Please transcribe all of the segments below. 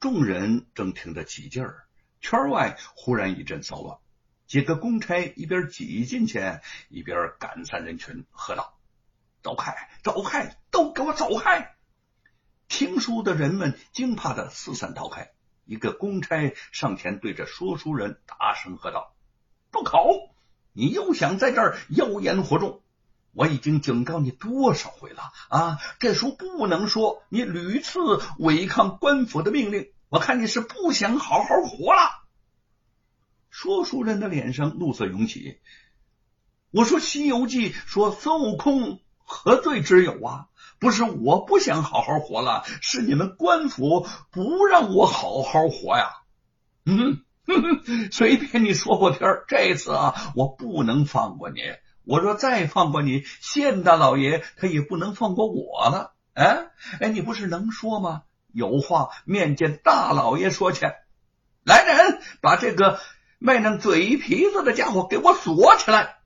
众人正听得起劲儿，圈外忽然一阵骚乱。几个公差一边挤进去，一边赶散人群，喝道：“走开，走开，都给我走开！”听书的人们惊怕的四散逃开。一个公差上前对着说书人大声喝道：“住口！你又想在这儿妖言惑众？我已经警告你多少回了啊！这书不能说，你屡次违抗官府的命令，我看你是不想好好活了。”说书人的脸上怒色涌起。我说《西游记》说孙悟空何罪之有啊？不是我不想好好活了，是你们官府不让我好好活呀。嗯，随便你说破天这次啊，我不能放过你。我说再放过你，县大老爷他也不能放过我了。哎哎，你不是能说吗？有话面见大老爷说去。来人，把这个。卖弄嘴皮子的家伙，给我锁起来！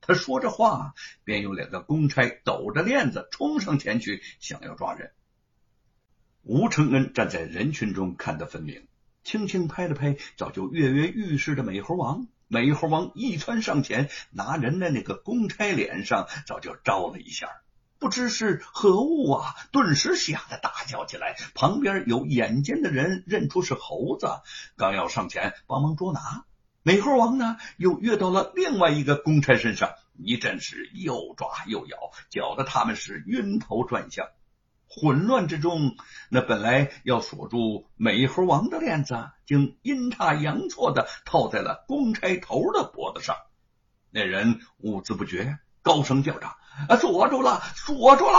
他说着话，便有两个公差抖着链子冲上前去，想要抓人。吴承恩站在人群中看得分明，轻轻拍了拍早就跃跃欲试的美猴王。美猴王一窜上前，拿人的那个公差脸上早就招了一下。不知是何物啊！顿时吓得大叫起来。旁边有眼尖的人认出是猴子，刚要上前帮忙捉拿，美猴王呢又跃到了另外一个公差身上，一阵是又抓又咬，搅得他们是晕头转向。混乱之中，那本来要锁住美猴王的链子，竟阴差阳错的套在了公差头的脖子上。那人兀自不觉，高声叫着。啊！锁住了，锁住了！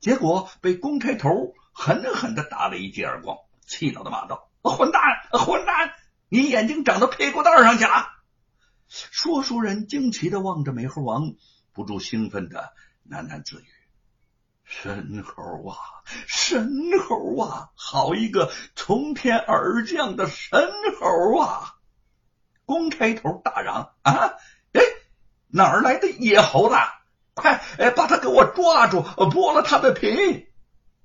结果被公差头狠狠的打了一记耳光，气恼的骂道：“混蛋，混蛋！你眼睛长到屁股蛋上去了！”说书人惊奇的望着美猴王，不住兴奋的喃喃自语：“神猴啊，神猴啊！好一个从天而降的神猴啊！”公差头大嚷：“啊！哎，哪儿来的野猴子？”快，哎，把他给我抓住，剥了他的皮！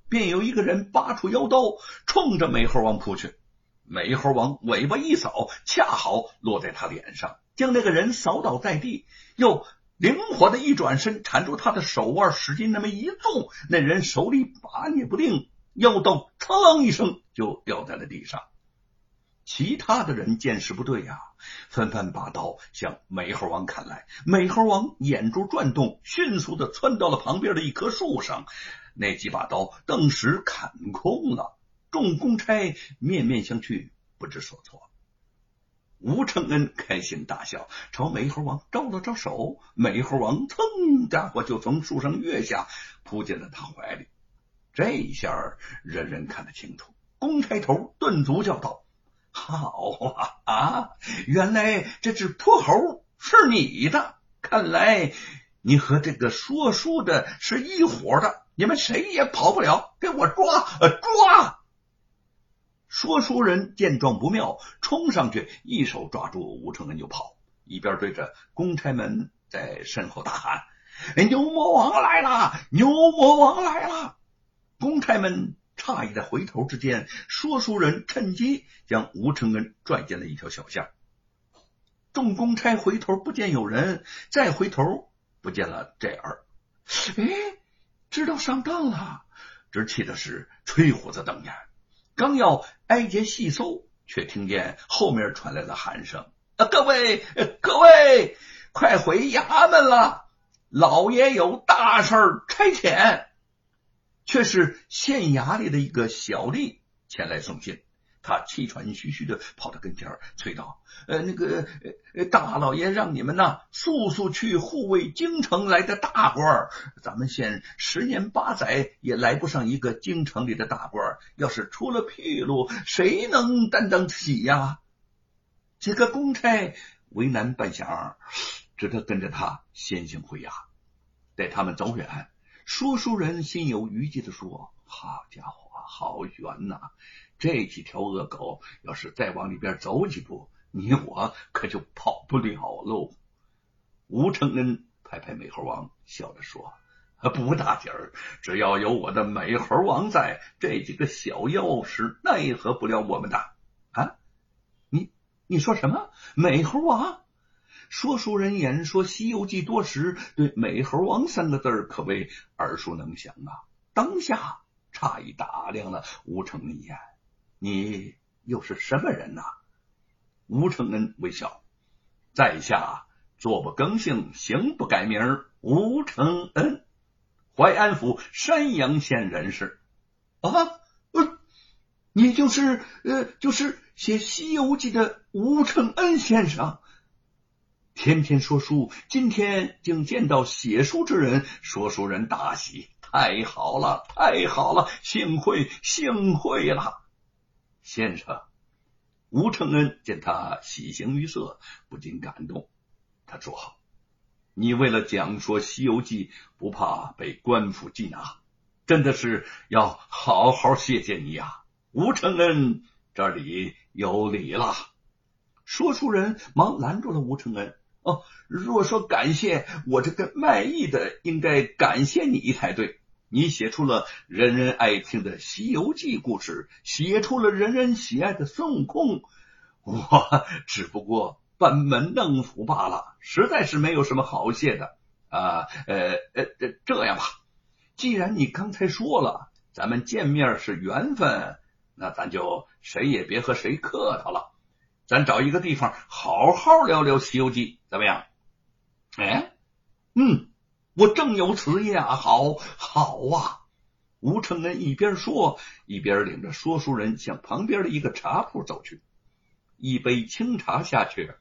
便有一个人拔出腰刀，冲着美猴王扑去。美猴王尾巴一扫，恰好落在他脸上，将那个人扫倒在地，又灵活的一转身，缠住他的手腕，使劲那么一纵，那人手里把捏不定，腰刀嘡一声就掉在了地上。其他的人见势不对呀，纷纷把刀向美猴王砍来。美猴王眼珠转动，迅速的窜到了旁边的一棵树上，那几把刀顿时砍空了。众公差面面相觑，不知所措。吴承恩开心大笑，朝美猴王招了招手。美猴王噌，家伙就从树上跃下，扑进了他怀里。这一下，人人看得清楚。公差头顿足叫道。好啊啊！原来这只泼猴是你的，看来你和这个说书的是一伙的，你们谁也跑不了，给我抓！抓！说书人见状不妙，冲上去一手抓住吴承恩就跑，一边对着公差们在身后大喊：“牛魔王来了！牛魔王来了！”公差们。诧异的回头之间，说书人趁机将吴承恩拽进了一条小巷。众公差回头不见有人，再回头不见了这儿，哎，知道上当了。这气的是吹胡子瞪眼，刚要挨街细搜，却听见后面传来了喊声：“啊，各位，各位，快回衙门了，老爷有大事差遣。”却是县衙里的一个小吏前来送信，他气喘吁吁的跑到跟前催道：“呃，那个呃大老爷让你们呐，速速去护卫京城来的大官咱们县十年八载也来不上一个京城里的大官要是出了纰漏，谁能担当起呀？”几个公差为难半晌，只得跟着他先行回衙。待他们走远。说书人心有余悸的说：“好家伙，好悬呐！这几条恶狗要是再往里边走几步，你我可就跑不了喽。”吴承恩拍拍美猴王，笑着说：“不大点儿，只要有我的美猴王在，这几个小妖是奈何不了我们的。啊，你你说什么？美猴王？说书人言说《西游记》多时，对“美猴王”三个字可谓耳熟能详啊。当下诧异打量了吴承恩一眼：“你又是什么人呐？”吴承恩微笑：“在下坐不更姓，行不改名，吴承恩。”淮安府山阳县人士啊，你就是呃，就是写《西游记》的吴承恩先生。天天说书，今天竟见到写书之人，说书人大喜，太好了，太好了，幸会，幸会了，先生。吴承恩见他喜形于色，不禁感动，他说。你为了讲说《西游记》，不怕被官府缉拿，真的是要好好谢谢你呀，吴承恩，这里有礼了。说书人忙拦住了吴承恩。哦，若说感谢，我这个卖艺的应该感谢你才对。你写出了人人爱听的《西游记》故事，写出了人人喜爱的孙悟空，我 只不过。班门弄斧罢了，实在是没有什么好谢的啊！呃呃，这这样吧，既然你刚才说了，咱们见面是缘分，那咱就谁也别和谁客套了，咱找一个地方好好聊聊《西游记》，怎么样？哎，嗯，我正有此意啊！好，好啊！吴承恩一边说，一边领着说书人向旁边的一个茶铺走去，一杯清茶下去。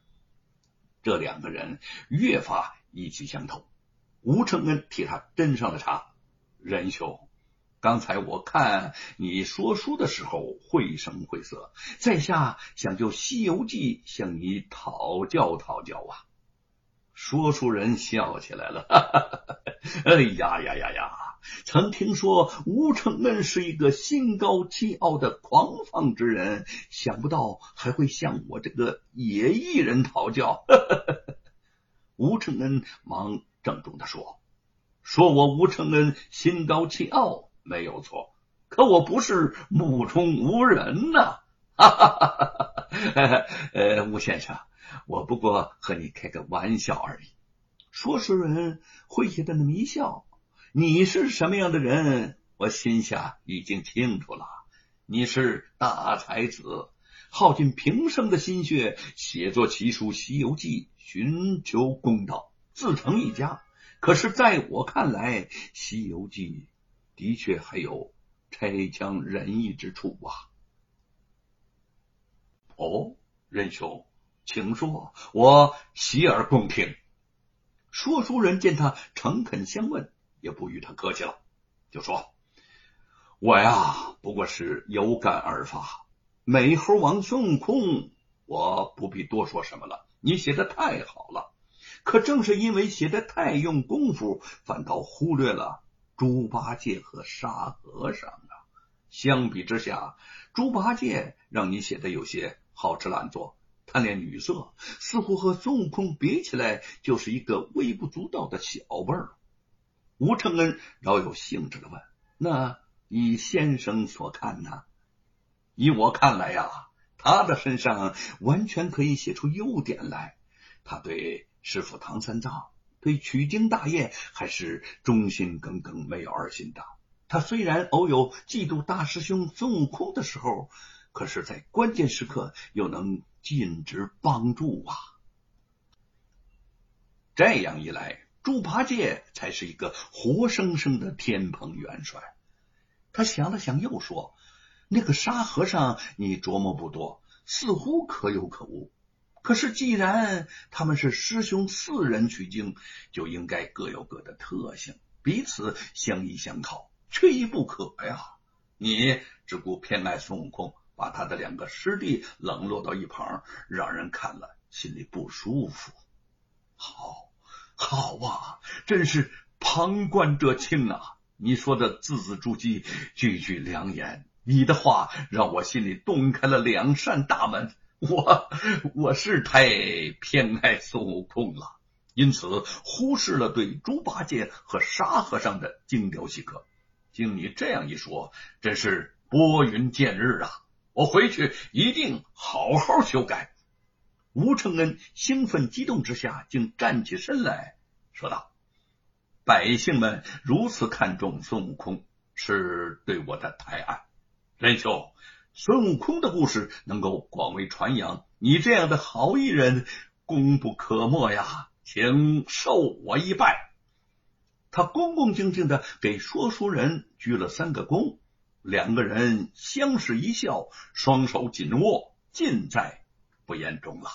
这两个人越发意气相投。吴承恩替他斟上了茶。仁兄，刚才我看你说书的时候绘声绘色，在下想就《西游记》向你讨教讨教啊。说书人笑起来了，哈哈哈哈，哎呀呀呀呀！曾听说吴承恩是一个心高气傲的狂放之人，想不到还会向我这个野艺人讨教。吴承恩忙郑重的说：“说我吴承恩心高气傲没有错，可我不是目中无人呐。”哈哈哈哈哈呃，吴先生。我不过和你开个玩笑而已。说书人诙谐的那么一笑，你是什么样的人，我心下已经清楚了。你是大才子，耗尽平生的心血写作奇书《西游记》，寻求公道，自成一家。可是，在我看来，《西游记》的确还有差强人意之处啊。哦，仁兄。请说，我洗耳恭听。说书人见他诚恳相问，也不与他客气了，就说：“我呀，不过是有感而发。美猴王孙悟空，我不必多说什么了。你写的太好了，可正是因为写的太用功夫，反倒忽略了猪八戒和沙和尚啊。相比之下，猪八戒让你写的有些好吃懒做。”贪恋女色，似乎和孙悟空比起来，就是一个微不足道的小辈儿。吴承恩饶有兴致的问：“那以先生所看呢？以我看来呀，他的身上完全可以写出优点来。他对师傅唐三藏，对取经大业还是忠心耿耿，没有二心的。他虽然偶有嫉妒大师兄孙悟空的时候，可是，在关键时刻又能。”尽职帮助啊！这样一来，猪八戒才是一个活生生的天蓬元帅。他想了想，又说：“那个沙和尚，你琢磨不多，似乎可有可无。可是既然他们是师兄四人取经，就应该各有各的特性，彼此相依相靠，缺一不可呀。你只顾偏爱孙悟空。”把他的两个师弟冷落到一旁，让人看了心里不舒服。好，好啊，真是旁观者清啊！你说的字字珠玑，句句良言，你的话让我心里洞开了两扇大门。我我是太偏爱孙悟空了，因此忽视了对猪八戒和沙和尚的精雕细刻。经你这样一说，真是拨云见日啊！我回去一定好好修改。吴承恩兴奋激动之下，竟站起身来说道：“百姓们如此看重孙悟空，是对我的抬爱。仁兄，孙悟空的故事能够广为传扬，你这样的好艺人功不可没呀，请受我一拜。”他恭恭敬敬的给说书人鞠了三个躬，两个人相视一笑，双手紧握，尽在不言中了。